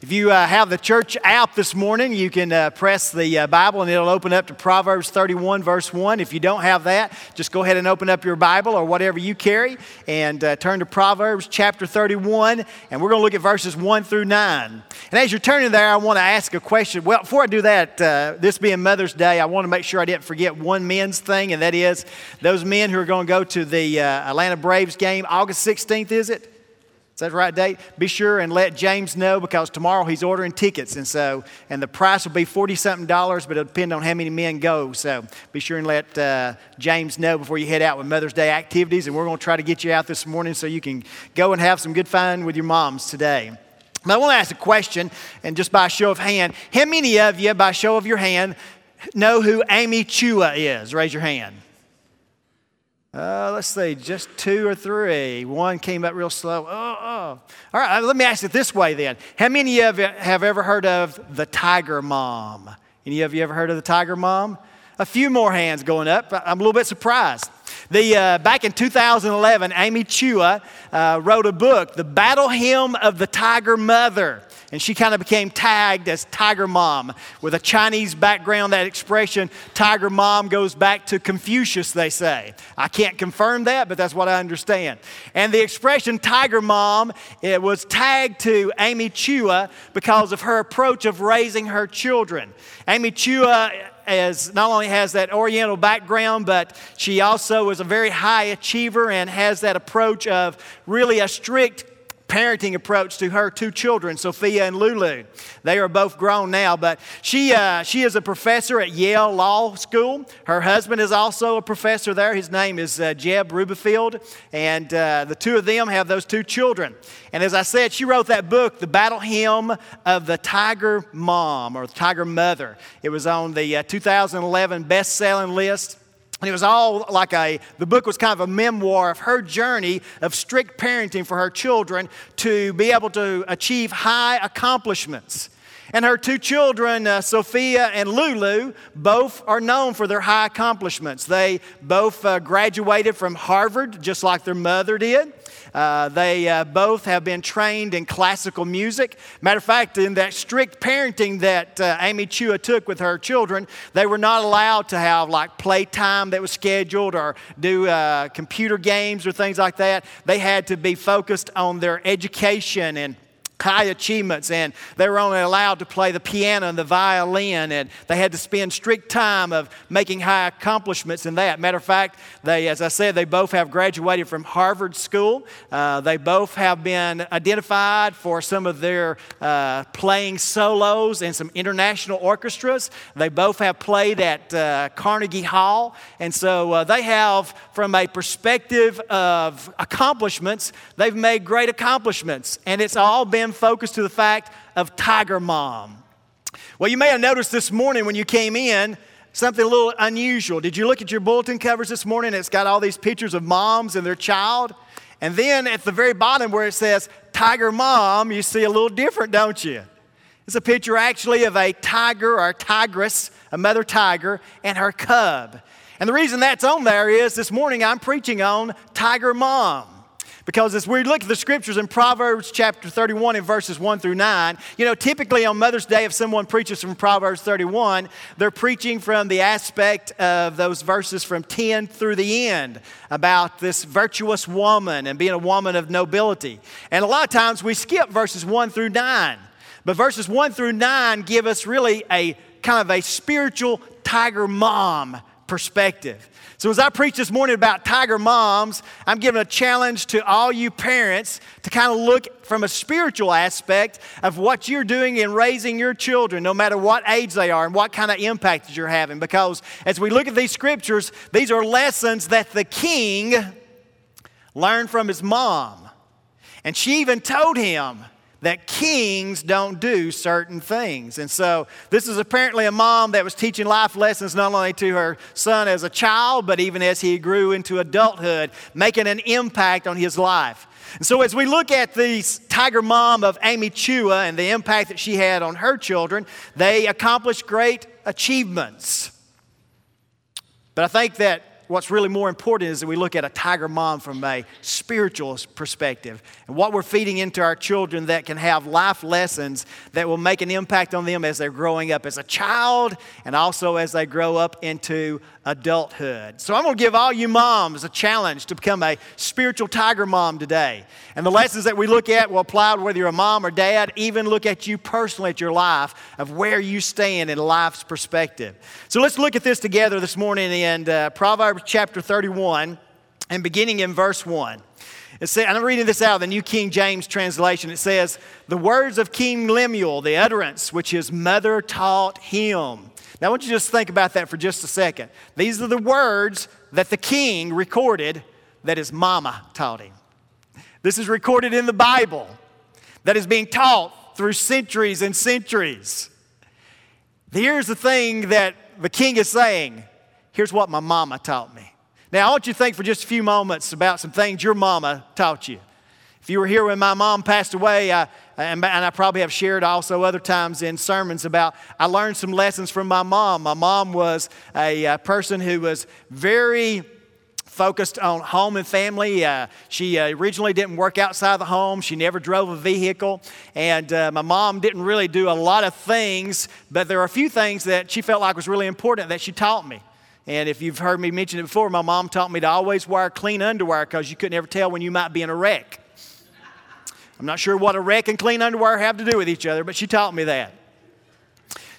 If you uh, have the church app this morning, you can uh, press the uh, Bible and it'll open up to Proverbs 31, verse 1. If you don't have that, just go ahead and open up your Bible or whatever you carry and uh, turn to Proverbs chapter 31. And we're going to look at verses 1 through 9. And as you're turning there, I want to ask a question. Well, before I do that, uh, this being Mother's Day, I want to make sure I didn't forget one men's thing, and that is those men who are going to go to the uh, Atlanta Braves game, August 16th, is it? Is that right date? Be sure and let James know because tomorrow he's ordering tickets. And so, and the price will be 40 something dollars, but it'll depend on how many men go. So be sure and let uh, James know before you head out with Mother's Day activities. And we're going to try to get you out this morning so you can go and have some good fun with your moms today. But I want to ask a question, and just by show of hand, how many of you, by show of your hand, know who Amy Chua is? Raise your hand. Uh, let's see, just two or three. One came up real slow. Oh, oh. All right, let me ask it this way then. How many of you have ever heard of the Tiger Mom? Any of you ever heard of the Tiger Mom? A few more hands going up. I'm a little bit surprised. The, uh, back in 2011, Amy Chua uh, wrote a book, The Battle Hymn of the Tiger Mother. And she kind of became tagged as Tiger Mom with a Chinese background. That expression, Tiger Mom, goes back to Confucius, they say. I can't confirm that, but that's what I understand. And the expression Tiger Mom it was tagged to Amy Chua because of her approach of raising her children. Amy Chua as not only has that Oriental background, but she also is a very high achiever and has that approach of really a strict parenting approach to her two children, Sophia and Lulu. They are both grown now, but she, uh, she is a professor at Yale Law School. Her husband is also a professor there. His name is uh, Jed Rubenfeld, and uh, the two of them have those two children. And as I said, she wrote that book, The Battle Hymn of the Tiger Mom or the Tiger Mother. It was on the uh, 2011 best selling list. And it was all like a, the book was kind of a memoir of her journey of strict parenting for her children to be able to achieve high accomplishments. And her two children, uh, Sophia and Lulu, both are known for their high accomplishments. They both uh, graduated from Harvard, just like their mother did. Uh, they uh, both have been trained in classical music. Matter of fact, in that strict parenting that uh, Amy Chua took with her children, they were not allowed to have like playtime that was scheduled or do uh, computer games or things like that. They had to be focused on their education and high achievements and they were only allowed to play the piano and the violin and they had to spend strict time of making high accomplishments in that. Matter of fact they as i said they both have graduated from harvard school. Uh, they both have been identified for some of their uh, playing solos in some international orchestras. They both have played at uh, carnegie hall and so uh, they have from a perspective of accomplishments they've made great accomplishments and it's all been focused to the fact of Tiger Mom. Well, you may have noticed this morning when you came in something a little unusual. Did you look at your bulletin covers this morning? It's got all these pictures of moms and their child. And then at the very bottom where it says Tiger Mom, you see a little different, don't you? It's a picture actually of a tiger or a tigress, a mother tiger, and her cub. And the reason that's on there is this morning I'm preaching on Tiger Mom. Because as we look at the scriptures in Proverbs chapter 31 and verses 1 through 9, you know, typically on Mother's Day, if someone preaches from Proverbs 31, they're preaching from the aspect of those verses from 10 through the end about this virtuous woman and being a woman of nobility. And a lot of times we skip verses 1 through 9. But verses 1 through 9 give us really a kind of a spiritual tiger mom perspective. So, as I preach this morning about tiger moms, I'm giving a challenge to all you parents to kind of look from a spiritual aspect of what you're doing in raising your children, no matter what age they are and what kind of impact that you're having. Because as we look at these scriptures, these are lessons that the king learned from his mom. And she even told him, that kings don't do certain things. And so, this is apparently a mom that was teaching life lessons not only to her son as a child, but even as he grew into adulthood, making an impact on his life. And so, as we look at the tiger mom of Amy Chua and the impact that she had on her children, they accomplished great achievements. But I think that what's really more important is that we look at a tiger mom from a spiritual perspective and what we're feeding into our children that can have life lessons that will make an impact on them as they're growing up as a child and also as they grow up into adulthood. So I'm going to give all you moms a challenge to become a spiritual tiger mom today. And the lessons that we look at will apply whether you're a mom or dad, even look at you personally at your life of where you stand in life's perspective. So let's look at this together this morning in uh, Proverbs chapter 31 and beginning in verse 1. It says, I'm reading this out of the New King James translation. It says, The words of King Lemuel, the utterance which his mother taught him. Now, I want you to just think about that for just a second. These are the words that the king recorded that his mama taught him. This is recorded in the Bible that is being taught through centuries and centuries. Here's the thing that the king is saying here's what my mama taught me. Now, I want you to think for just a few moments about some things your mama taught you. If you were here when my mom passed away, I, and, I probably have shared also other times in sermons about I learned some lessons from my mom. My mom was a, a person who was very focused on home and family. Uh, she uh, originally didn't work outside the home. She never drove a vehicle. And uh, my mom didn't really do a lot of things, but there are a few things that she felt like was really important that she taught me. And if you've heard me mention it before, my mom taught me to always wear clean underwear because you couldn't ever tell when you might be in a wreck. I'm not sure what a wreck and clean underwear have to do with each other, but she taught me that.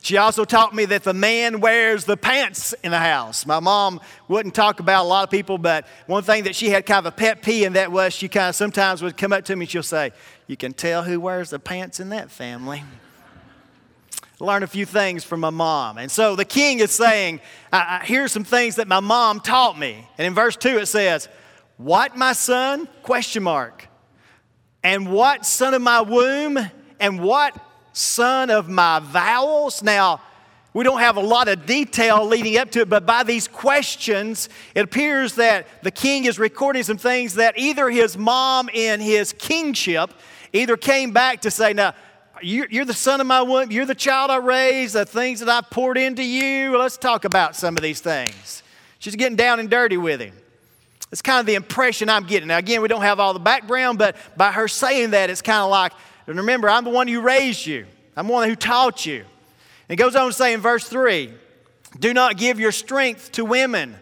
She also taught me that the man wears the pants in the house. My mom wouldn't talk about a lot of people, but one thing that she had kind of a pet peeve in that was she kind of sometimes would come up to me and she'll say, You can tell who wears the pants in that family. Learn a few things from my mom. And so the king is saying, I, I, Here's some things that my mom taught me. And in verse 2 it says, What, my son? Question mark. And what, son of my womb? And what, son of my vowels. Now, we don't have a lot of detail leading up to it, but by these questions, it appears that the king is recording some things that either his mom in his kingship either came back to say, Now, you're the son of my womb, you're the child I raised, the things that I poured into you. Let's talk about some of these things. She's getting down and dirty with him. It's kind of the impression I'm getting. Now, again, we don't have all the background, but by her saying that, it's kind of like, and remember, I'm the one who raised you, I'm the one who taught you. And it goes on to say in verse 3 Do not give your strength to women,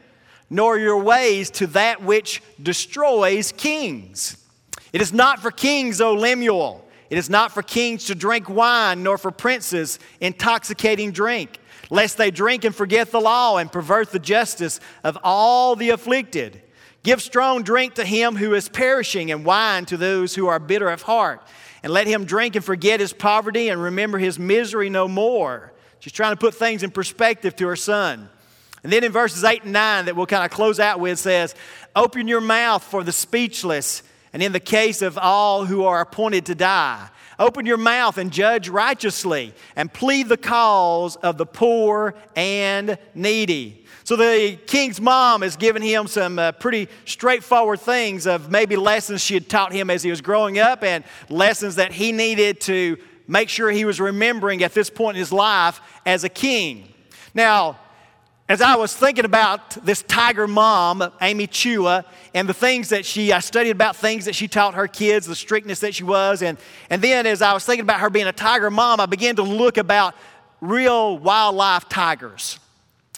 nor your ways to that which destroys kings. It is not for kings, O Lemuel. It is not for kings to drink wine, nor for princes intoxicating drink, lest they drink and forget the law and pervert the justice of all the afflicted. Give strong drink to him who is perishing, and wine to those who are bitter of heart and let him drink and forget his poverty and remember his misery no more. She's trying to put things in perspective to her son. And then in verses 8 and 9, that we'll kind of close out with, says, Open your mouth for the speechless, and in the case of all who are appointed to die. Open your mouth and judge righteously, and plead the cause of the poor and needy. So the king's mom has given him some uh, pretty straightforward things of maybe lessons she had taught him as he was growing up and lessons that he needed to make sure he was remembering at this point in his life as a king. Now, as I was thinking about this tiger mom, Amy Chua, and the things that she, I studied about things that she taught her kids, the strictness that she was, and, and then as I was thinking about her being a tiger mom, I began to look about real wildlife tigers.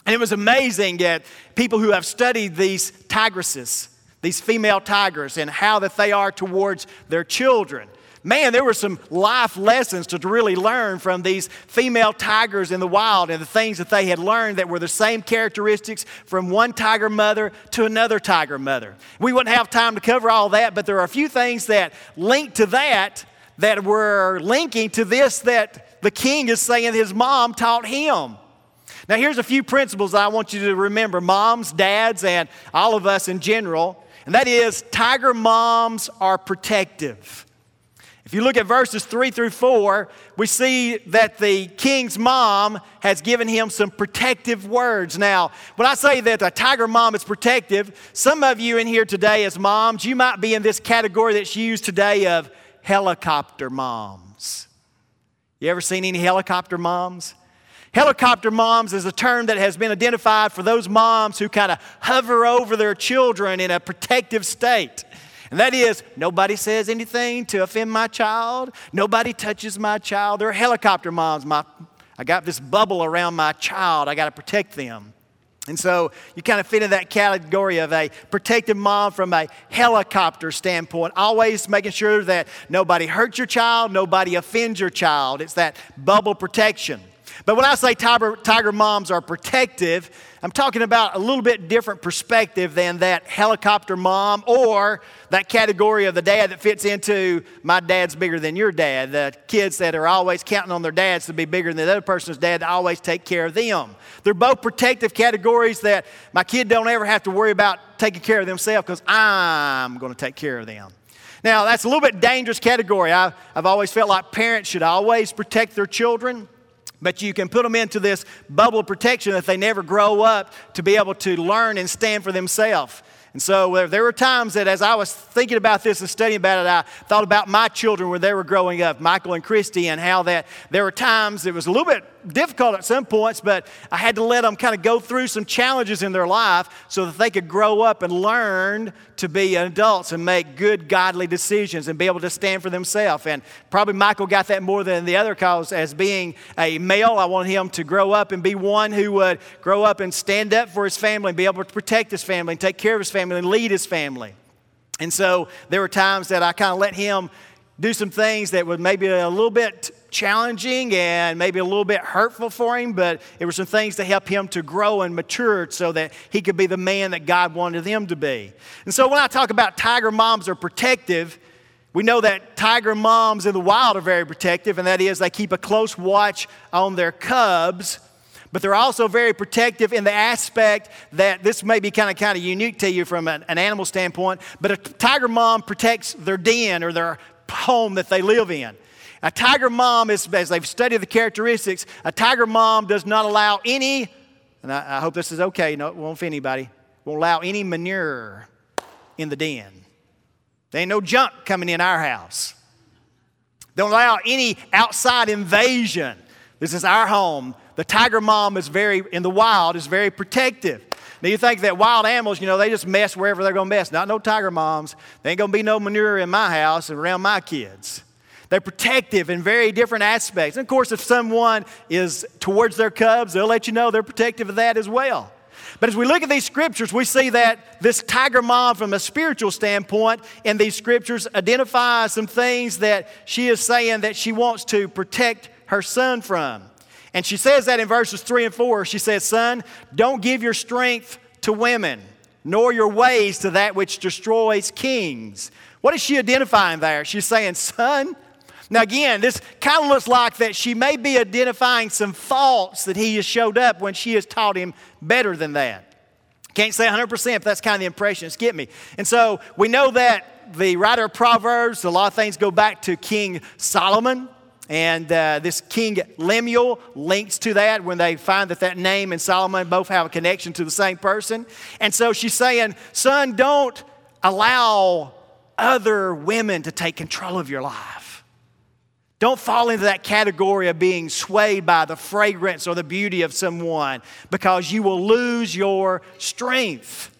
And it was amazing that people who have studied these tigresses, these female tigers, and how that they are towards their children. Man, there were some life lessons to really learn from these female tigers in the wild and the things that they had learned that were the same characteristics from one tiger mother to another tiger mother. We wouldn't have time to cover all that, but there are a few things that link to that that were linking to this that the king is saying his mom taught him. Now, here's a few principles I want you to remember moms, dads, and all of us in general. And that is, tiger moms are protective. If you look at verses 3 through 4, we see that the king's mom has given him some protective words. Now, when I say that a tiger mom is protective, some of you in here today as moms, you might be in this category that's used today of helicopter moms. You ever seen any helicopter moms? Helicopter moms is a term that has been identified for those moms who kind of hover over their children in a protective state. And that is, nobody says anything to offend my child. Nobody touches my child. They're helicopter moms. My, I got this bubble around my child. I got to protect them. And so you kind of fit in that category of a protective mom from a helicopter standpoint, always making sure that nobody hurts your child, nobody offends your child. It's that bubble protection. But when I say tiger, tiger moms are protective, I'm talking about a little bit different perspective than that helicopter mom or that category of the dad that fits into my dad's bigger than your dad. The kids that are always counting on their dads to be bigger than the other person's dad to always take care of them. They're both protective categories that my kid don't ever have to worry about taking care of themselves because I'm going to take care of them. Now, that's a little bit dangerous category. I, I've always felt like parents should always protect their children. But you can put them into this bubble of protection that they never grow up to be able to learn and stand for themselves. And so uh, there were times that as I was thinking about this and studying about it, I thought about my children when they were growing up, Michael and Christy, and how that there were times it was a little bit difficult at some points, but I had to let them kind of go through some challenges in their life so that they could grow up and learn to be adults and make good, godly decisions and be able to stand for themselves. And probably Michael got that more than the other cause as being a male. I wanted him to grow up and be one who would grow up and stand up for his family and be able to protect his family and take care of his family and lead his family. And so there were times that I kind of let him do some things that were maybe a little bit challenging and maybe a little bit hurtful for him, but it were some things to help him to grow and mature so that he could be the man that God wanted him to be. And so when I talk about tiger moms are protective, we know that tiger moms in the wild are very protective, and that is they keep a close watch on their cubs. But they're also very protective in the aspect that this may be kind of kind of unique to you from an, an animal standpoint. But a tiger mom protects their den or their home that they live in. A tiger mom is, as they've studied the characteristics, a tiger mom does not allow any, and I, I hope this is okay, no, it won't offend anybody, won't allow any manure in the den. There ain't no junk coming in our house. Don't allow any outside invasion. This is our home. The tiger mom is very, in the wild, is very protective. Now you think that wild animals, you know, they just mess wherever they're going to mess. Not no tiger moms. There ain't going to be no manure in my house and around my kids. They're protective in very different aspects. And of course, if someone is towards their cubs, they'll let you know they're protective of that as well. But as we look at these scriptures, we see that this tiger mom, from a spiritual standpoint, in these scriptures identifies some things that she is saying that she wants to protect her son from. And she says that in verses 3 and 4. She says, Son, don't give your strength to women, nor your ways to that which destroys kings. What is she identifying there? She's saying, Son, now, again, this kind of looks like that she may be identifying some faults that he has showed up when she has taught him better than that. Can't say 100%, but that's kind of the impression it's getting me. And so we know that the writer of Proverbs, a lot of things go back to King Solomon. And uh, this King Lemuel links to that when they find that that name and Solomon both have a connection to the same person. And so she's saying, Son, don't allow other women to take control of your life. Don't fall into that category of being swayed by the fragrance or the beauty of someone because you will lose your strength.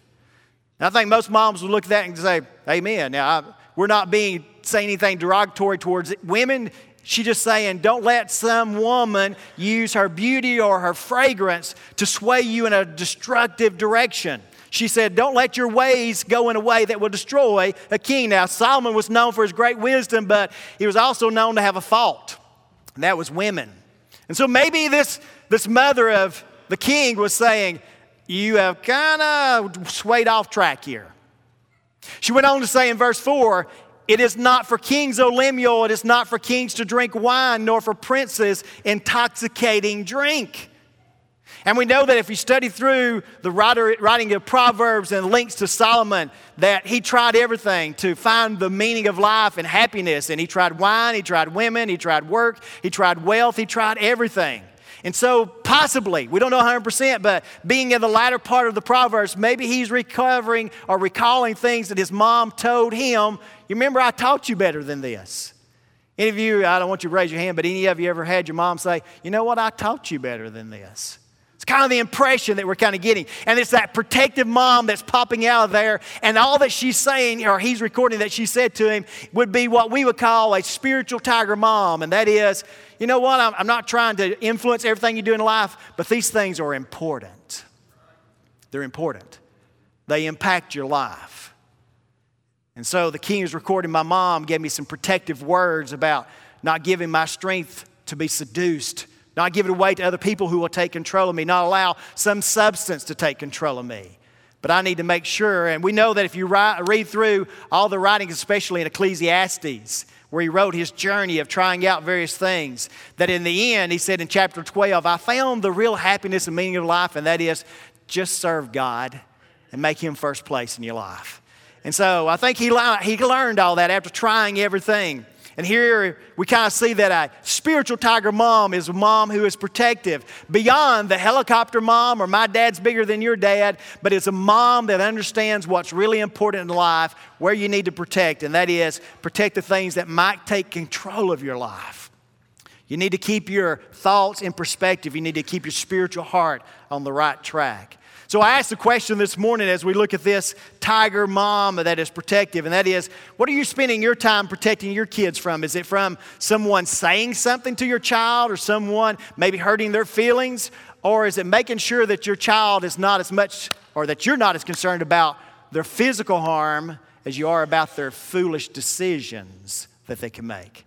And I think most moms will look at that and say, Amen. Now, I, we're not being saying anything derogatory towards women. She's just saying, don't let some woman use her beauty or her fragrance to sway you in a destructive direction. She said, Don't let your ways go in a way that will destroy a king. Now, Solomon was known for his great wisdom, but he was also known to have a fault, and that was women. And so maybe this, this mother of the king was saying, You have kind of swayed off track here. She went on to say in verse 4 it is not for kings, O Lemuel, it is not for kings to drink wine, nor for princes intoxicating drink. And we know that if you study through the writer, writing of Proverbs and links to Solomon, that he tried everything to find the meaning of life and happiness. And he tried wine, he tried women, he tried work, he tried wealth, he tried everything. And so, possibly, we don't know 100%, but being in the latter part of the Proverbs, maybe he's recovering or recalling things that his mom told him. You remember, I taught you better than this. Any of you, I don't want you to raise your hand, but any of you ever had your mom say, you know what, I taught you better than this? Kind of the impression that we're kind of getting. And it's that protective mom that's popping out of there. And all that she's saying, or he's recording that she said to him, would be what we would call a spiritual tiger mom. And that is, you know what, I'm, I'm not trying to influence everything you do in life, but these things are important. They're important, they impact your life. And so the king is recording my mom gave me some protective words about not giving my strength to be seduced, not give it away to other people who will take control of me, not allow some substance to take control of me. But I need to make sure, and we know that if you write, read through all the writings, especially in Ecclesiastes, where he wrote his journey of trying out various things, that in the end, he said in chapter 12, I found the real happiness and meaning of life, and that is just serve God and make him first place in your life. And so I think he, he learned all that after trying everything. And here we kind of see that a spiritual tiger mom is a mom who is protective beyond the helicopter mom or my dad's bigger than your dad, but it's a mom that understands what's really important in life, where you need to protect, and that is protect the things that might take control of your life. You need to keep your thoughts in perspective. You need to keep your spiritual heart on the right track. So I asked the question this morning as we look at this tiger mom that is protective, and that is what are you spending your time protecting your kids from? Is it from someone saying something to your child or someone maybe hurting their feelings? Or is it making sure that your child is not as much, or that you're not as concerned about their physical harm as you are about their foolish decisions that they can make?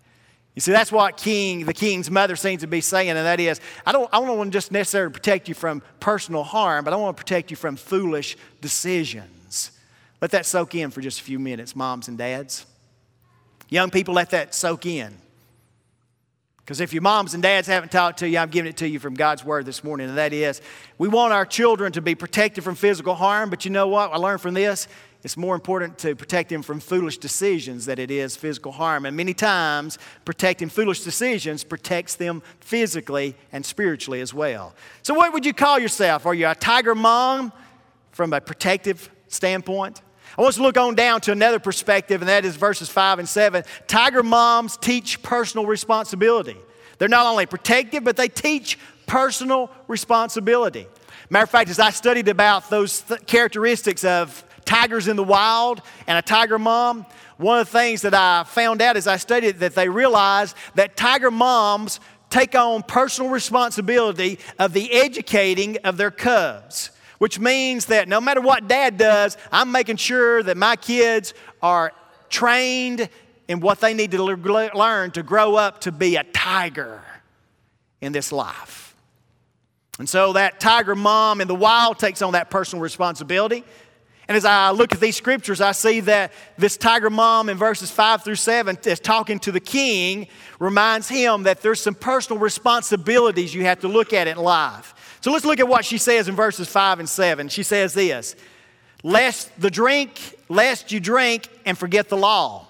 You see, that's what king, the king's mother seems to be saying, and that is, I don't, I don't want to just necessarily protect you from personal harm, but I want to protect you from foolish decisions. Let that soak in for just a few minutes, moms and dads. Young people, let that soak in. Because if your moms and dads haven't talked to you, I'm giving it to you from God's word this morning, and that is we want our children to be protected from physical harm, but you know what? I learned from this it's more important to protect him from foolish decisions than it is physical harm. And many times, protecting foolish decisions protects them physically and spiritually as well. So, what would you call yourself? Are you a tiger mom from a protective standpoint? I want to look on down to another perspective, and that is verses 5 and 7. Tiger moms teach personal responsibility. They're not only protective, but they teach personal responsibility. Matter of fact, as I studied about those th- characteristics of tigers in the wild and a tiger mom, one of the things that I found out as I studied that they realized that tiger moms take on personal responsibility of the educating of their cubs, which means that no matter what dad does, I'm making sure that my kids are trained in what they need to learn to grow up to be a tiger in this life. And so that tiger mom in the wild takes on that personal responsibility. And as I look at these scriptures, I see that this tiger mom in verses 5 through 7 is talking to the king, reminds him that there's some personal responsibilities you have to look at in life. So let's look at what she says in verses 5 and 7. She says this Lest the drink, lest you drink and forget the law,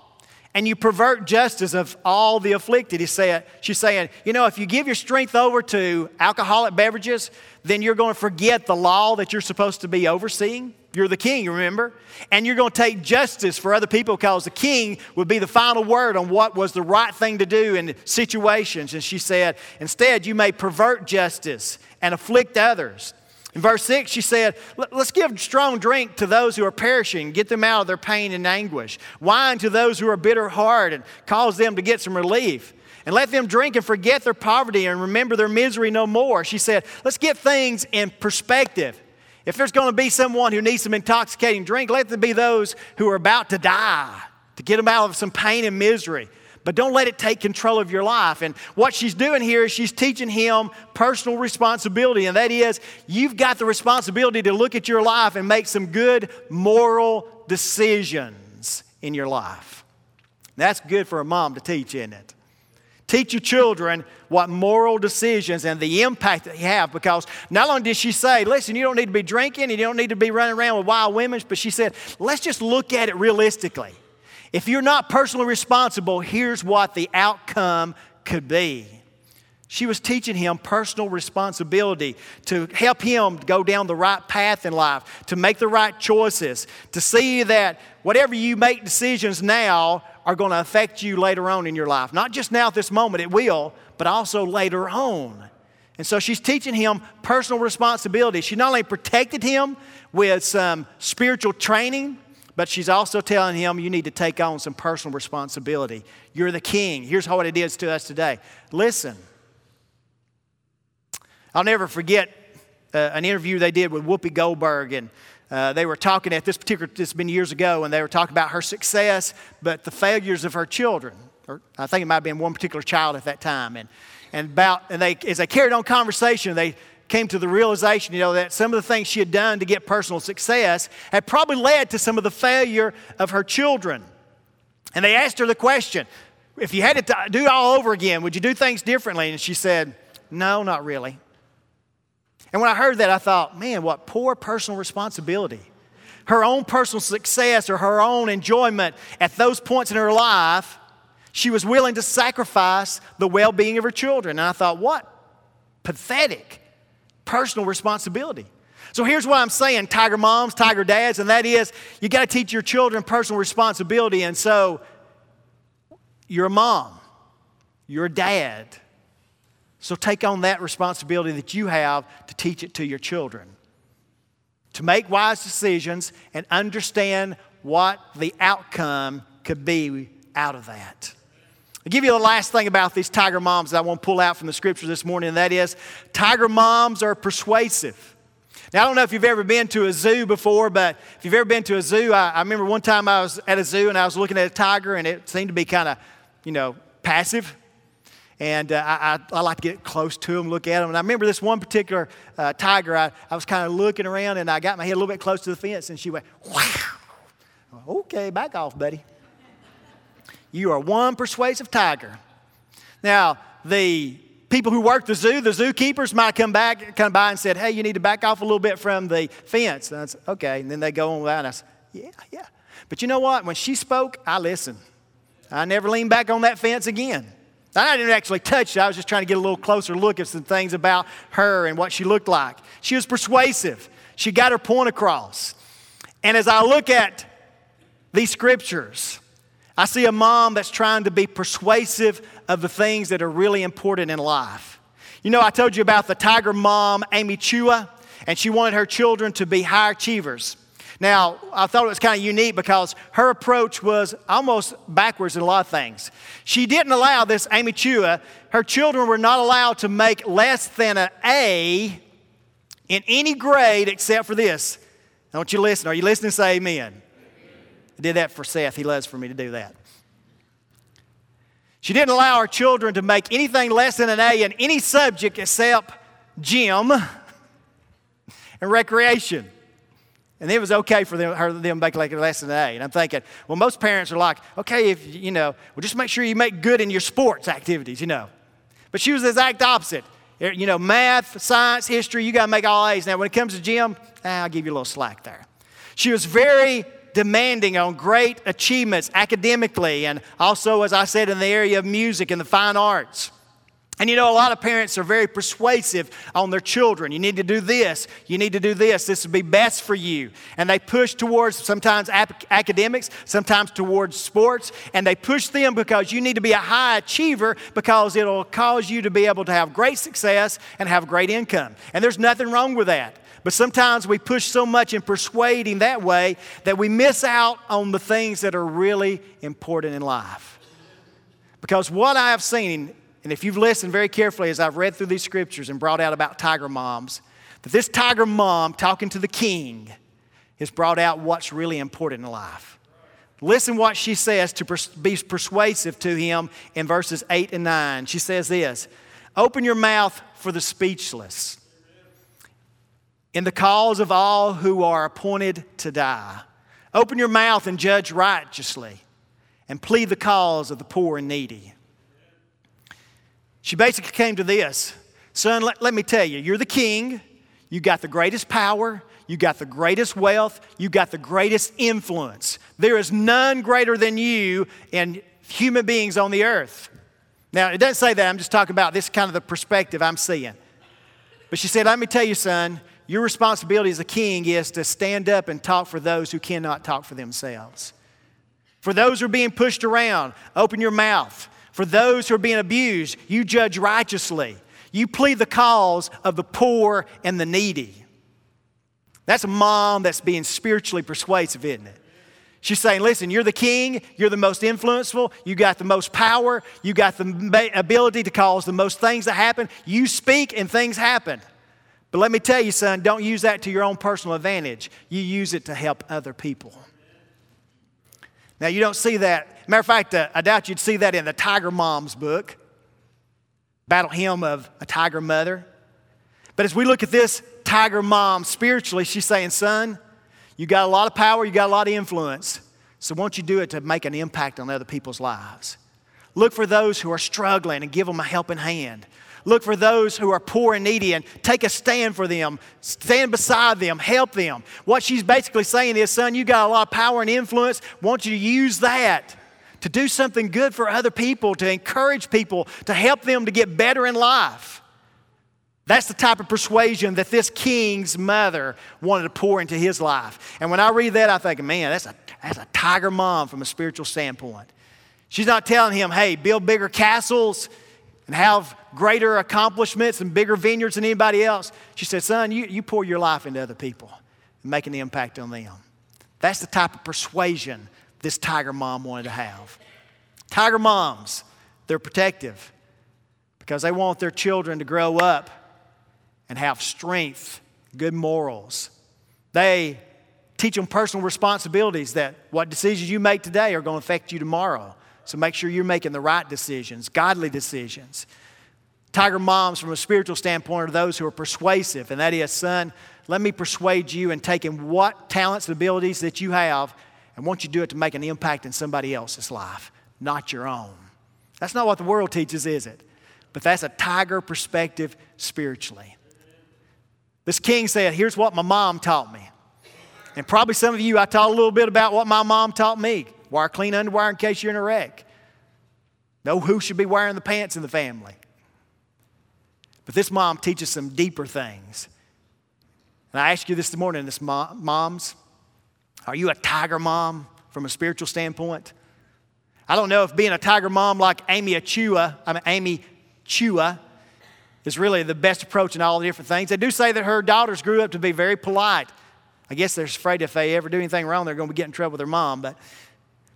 and you pervert justice of all the afflicted. He said, she's saying, you know, if you give your strength over to alcoholic beverages, then you're going to forget the law that you're supposed to be overseeing. You're the king, remember? And you're going to take justice for other people because the king would be the final word on what was the right thing to do in situations. And she said, instead, you may pervert justice and afflict others. In verse 6, she said, Let's give strong drink to those who are perishing, get them out of their pain and anguish. Wine to those who are bitter hearted, and cause them to get some relief. And let them drink and forget their poverty and remember their misery no more. She said, Let's get things in perspective. If there's going to be someone who needs some intoxicating drink, let them be those who are about to die to get them out of some pain and misery. But don't let it take control of your life. And what she's doing here is she's teaching him personal responsibility, and that is you've got the responsibility to look at your life and make some good moral decisions in your life. That's good for a mom to teach, isn't it? Teach your children what moral decisions and the impact that they have because not only did she say, listen, you don't need to be drinking and you don't need to be running around with wild women, but she said, let's just look at it realistically. If you're not personally responsible, here's what the outcome could be. She was teaching him personal responsibility to help him go down the right path in life, to make the right choices, to see that whatever you make decisions now are going to affect you later on in your life. Not just now at this moment, it will, but also later on. And so she's teaching him personal responsibility. She not only protected him with some spiritual training, but she's also telling him you need to take on some personal responsibility. You're the king. Here's how it is to us today. Listen, I'll never forget uh, an interview they did with Whoopi Goldberg, and uh, they were talking at this particular, this has been years ago, and they were talking about her success, but the failures of her children. Or I think it might have been one particular child at that time. And, and about, and they, as they carried on conversation, they came to the realization, you know, that some of the things she had done to get personal success had probably led to some of the failure of her children. And they asked her the question, if you had to do it all over again, would you do things differently? And she said, no, not really. And when I heard that, I thought, man, what poor personal responsibility. Her own personal success or her own enjoyment at those points in her life, she was willing to sacrifice the well being of her children. And I thought, what pathetic personal responsibility. So here's what I'm saying, tiger moms, tiger dads, and that is you got to teach your children personal responsibility. And so you're a mom, you're a dad, so take on that responsibility that you have to teach it to your children. To make wise decisions and understand what the outcome could be out of that. I'll give you the last thing about these tiger moms that I want to pull out from the scriptures this morning, and that is tiger moms are persuasive. Now, I don't know if you've ever been to a zoo before, but if you've ever been to a zoo, I, I remember one time I was at a zoo and I was looking at a tiger, and it seemed to be kind of, you know, passive. And uh, I, I, like to get close to them, look at them. And I remember this one particular uh, tiger, I, I was kind of looking around and I got my head a little bit close to the fence and she went, wow. Okay, back off, buddy. You are one persuasive tiger. Now, the people who work the zoo, the zookeepers might come back, come by and said, hey, you need to back off a little bit from the fence. And I said, okay. And then they go on. And I said, yeah, yeah. But you know what? When she spoke, I listened. I never leaned back on that fence again. I didn't actually touch it. I was just trying to get a little closer look at some things about her and what she looked like. She was persuasive. She got her point across. And as I look at these scriptures, I see a mom that's trying to be persuasive of the things that are really important in life. You know, I told you about the tiger mom, Amy Chua, and she wanted her children to be high achievers. Now, I thought it was kind of unique because her approach was almost backwards in a lot of things. She didn't allow this, Amy Chua, her children were not allowed to make less than an A in any grade except for this. I want you to listen. Are you listening? Say amen. I did that for Seth. He loves for me to do that. She didn't allow her children to make anything less than an A in any subject except gym and recreation. And it was okay for them, her, them make like less than an A. And I'm thinking, well, most parents are like, okay, if you know, well, just make sure you make good in your sports activities, you know. But she was the exact opposite. Er, you know, math, science, history, you got to make all A's. Now, when it comes to gym, ah, I'll give you a little slack there. She was very demanding on great achievements academically and also, as I said, in the area of music and the fine arts. And you know, a lot of parents are very persuasive on their children. You need to do this. You need to do this. This would be best for you. And they push towards sometimes ap- academics, sometimes towards sports. And they push them because you need to be a high achiever because it'll cause you to be able to have great success and have great income. And there's nothing wrong with that. But sometimes we push so much in persuading that way that we miss out on the things that are really important in life. Because what I have seen and if you've listened very carefully as I've read through these scriptures and brought out about tiger moms, that this tiger mom talking to the king has brought out what's really important in life. Listen what she says to be persuasive to him in verses 8 and 9. She says this Open your mouth for the speechless, in the cause of all who are appointed to die. Open your mouth and judge righteously, and plead the cause of the poor and needy. She basically came to this Son, let, let me tell you, you're the king, you got the greatest power, you got the greatest wealth, you got the greatest influence. There is none greater than you in human beings on the earth. Now, it doesn't say that, I'm just talking about this kind of the perspective I'm seeing. But she said, Let me tell you, son, your responsibility as a king is to stand up and talk for those who cannot talk for themselves. For those who are being pushed around, open your mouth. For those who are being abused, you judge righteously. You plead the cause of the poor and the needy. That's a mom that's being spiritually persuasive, isn't it? She's saying, listen, you're the king, you're the most influential, you got the most power, you got the ability to cause the most things to happen. You speak and things happen. But let me tell you, son, don't use that to your own personal advantage. You use it to help other people. Now, you don't see that. Matter of fact, uh, I doubt you'd see that in the Tiger Moms book, Battle Hymn of a Tiger Mother. But as we look at this Tiger Mom spiritually, she's saying, son, you got a lot of power, you got a lot of influence. So, won't you do it to make an impact on other people's lives? Look for those who are struggling and give them a helping hand. Look for those who are poor and needy and take a stand for them. Stand beside them. Help them. What she's basically saying is, son, you got a lot of power and influence. Want you to use that to do something good for other people, to encourage people, to help them to get better in life. That's the type of persuasion that this king's mother wanted to pour into his life. And when I read that, I think, man, that's a, that's a tiger mom from a spiritual standpoint. She's not telling him, hey, build bigger castles and have greater accomplishments and bigger vineyards than anybody else. She said, Son, you, you pour your life into other people and making the impact on them. That's the type of persuasion this tiger mom wanted to have. Tiger moms, they're protective because they want their children to grow up and have strength, good morals. They teach them personal responsibilities that what decisions you make today are going to affect you tomorrow. So make sure you're making the right decisions, godly decisions. Tiger moms, from a spiritual standpoint, are those who are persuasive, and that is, son, let me persuade you in taking what talents and abilities that you have and want you to do it to make an impact in somebody else's life, not your own. That's not what the world teaches, is it? But that's a tiger perspective spiritually. This king said, Here's what my mom taught me. And probably some of you, I taught a little bit about what my mom taught me. Wear clean underwear in case you're in a wreck. Know who should be wearing the pants in the family. But this mom teaches some deeper things. And I ask you this morning, this mom, moms, are you a tiger mom from a spiritual standpoint? I don't know if being a tiger mom like Amy Chua, I mean Amy Chua, is really the best approach in all the different things. They do say that her daughters grew up to be very polite. I guess they're afraid if they ever do anything wrong, they're going to getting in trouble with their mom. But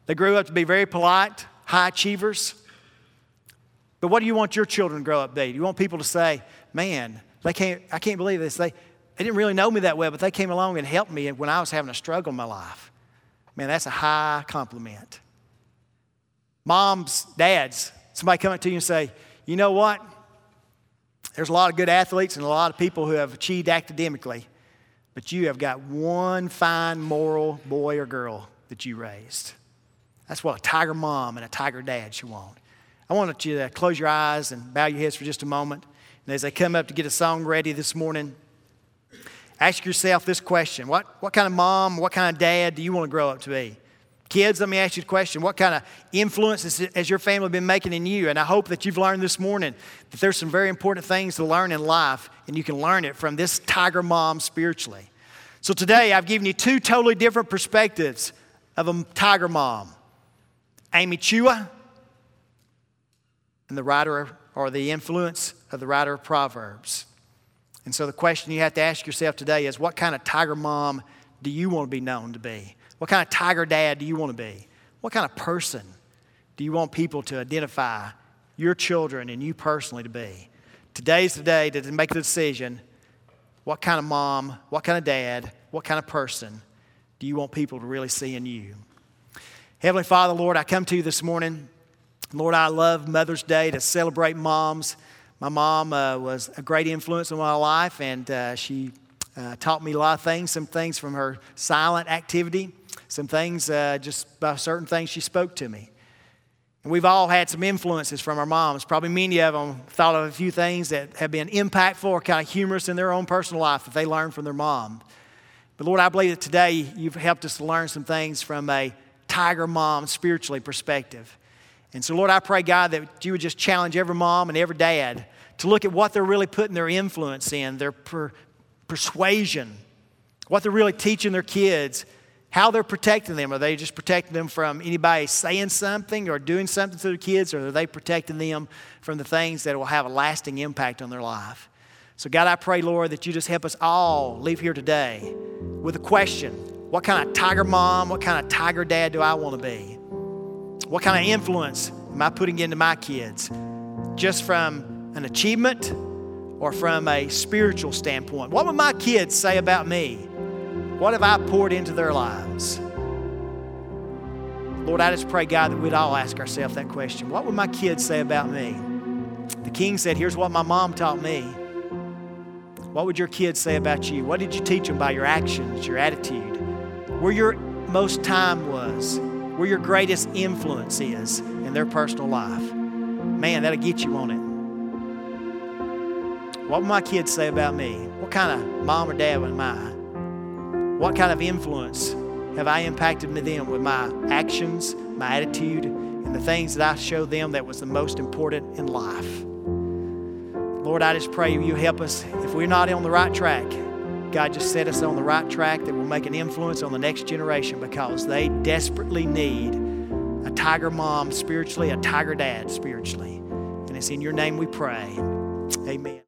they grew up to be very polite, high achievers. But what do you want your children to grow up to be? Do you want people to say, man, they can't, I can't believe this. They, they didn't really know me that well, but they came along and helped me when I was having a struggle in my life. Man, that's a high compliment. Moms, dads, somebody come up to you and say, you know what? There's a lot of good athletes and a lot of people who have achieved academically, but you have got one fine moral boy or girl that you raised. That's what a tiger mom and a tiger dad should want. I want you to close your eyes and bow your heads for just a moment. And as I come up to get a song ready this morning, ask yourself this question What, what kind of mom, what kind of dad do you want to grow up to be? Kids, let me ask you the question what kind of influence has your family been making in you? And I hope that you've learned this morning that there's some very important things to learn in life, and you can learn it from this tiger mom spiritually. So today, I've given you two totally different perspectives of a tiger mom. Amy Chua, and the writer or the influence of the writer of Proverbs. And so the question you have to ask yourself today is what kind of tiger mom do you want to be known to be? What kind of tiger dad do you want to be? What kind of person do you want people to identify your children and you personally to be? Today's the day to make the decision what kind of mom, what kind of dad, what kind of person do you want people to really see in you? Heavenly Father, Lord, I come to you this morning. Lord, I love Mother's Day to celebrate moms. My mom uh, was a great influence in my life, and uh, she uh, taught me a lot of things, some things from her silent activity, some things uh, just by certain things she spoke to me. And we've all had some influences from our moms. Probably many of them thought of a few things that have been impactful or kind of humorous in their own personal life that they learned from their mom. But Lord, I believe that today you've helped us to learn some things from a tiger mom spiritually perspective. And so, Lord, I pray, God, that you would just challenge every mom and every dad to look at what they're really putting their influence in, their per- persuasion, what they're really teaching their kids, how they're protecting them. Are they just protecting them from anybody saying something or doing something to their kids, or are they protecting them from the things that will have a lasting impact on their life? So, God, I pray, Lord, that you just help us all leave here today with a question What kind of tiger mom, what kind of tiger dad do I want to be? What kind of influence am I putting into my kids? Just from an achievement or from a spiritual standpoint? What would my kids say about me? What have I poured into their lives? Lord, I just pray, God, that we'd all ask ourselves that question. What would my kids say about me? The king said, Here's what my mom taught me. What would your kids say about you? What did you teach them by your actions, your attitude? Where your most time was, where your greatest influence is in their personal life. Man, that'll get you on it. What would my kids say about me? What kind of mom or dad am I? What kind of influence have I impacted them with my actions, my attitude, and the things that I showed them that was the most important in life? Lord, I just pray you help us. If we're not on the right track, God just set us on the right track that will make an influence on the next generation because they desperately need a tiger mom spiritually, a tiger dad spiritually. And it's in your name we pray. Amen.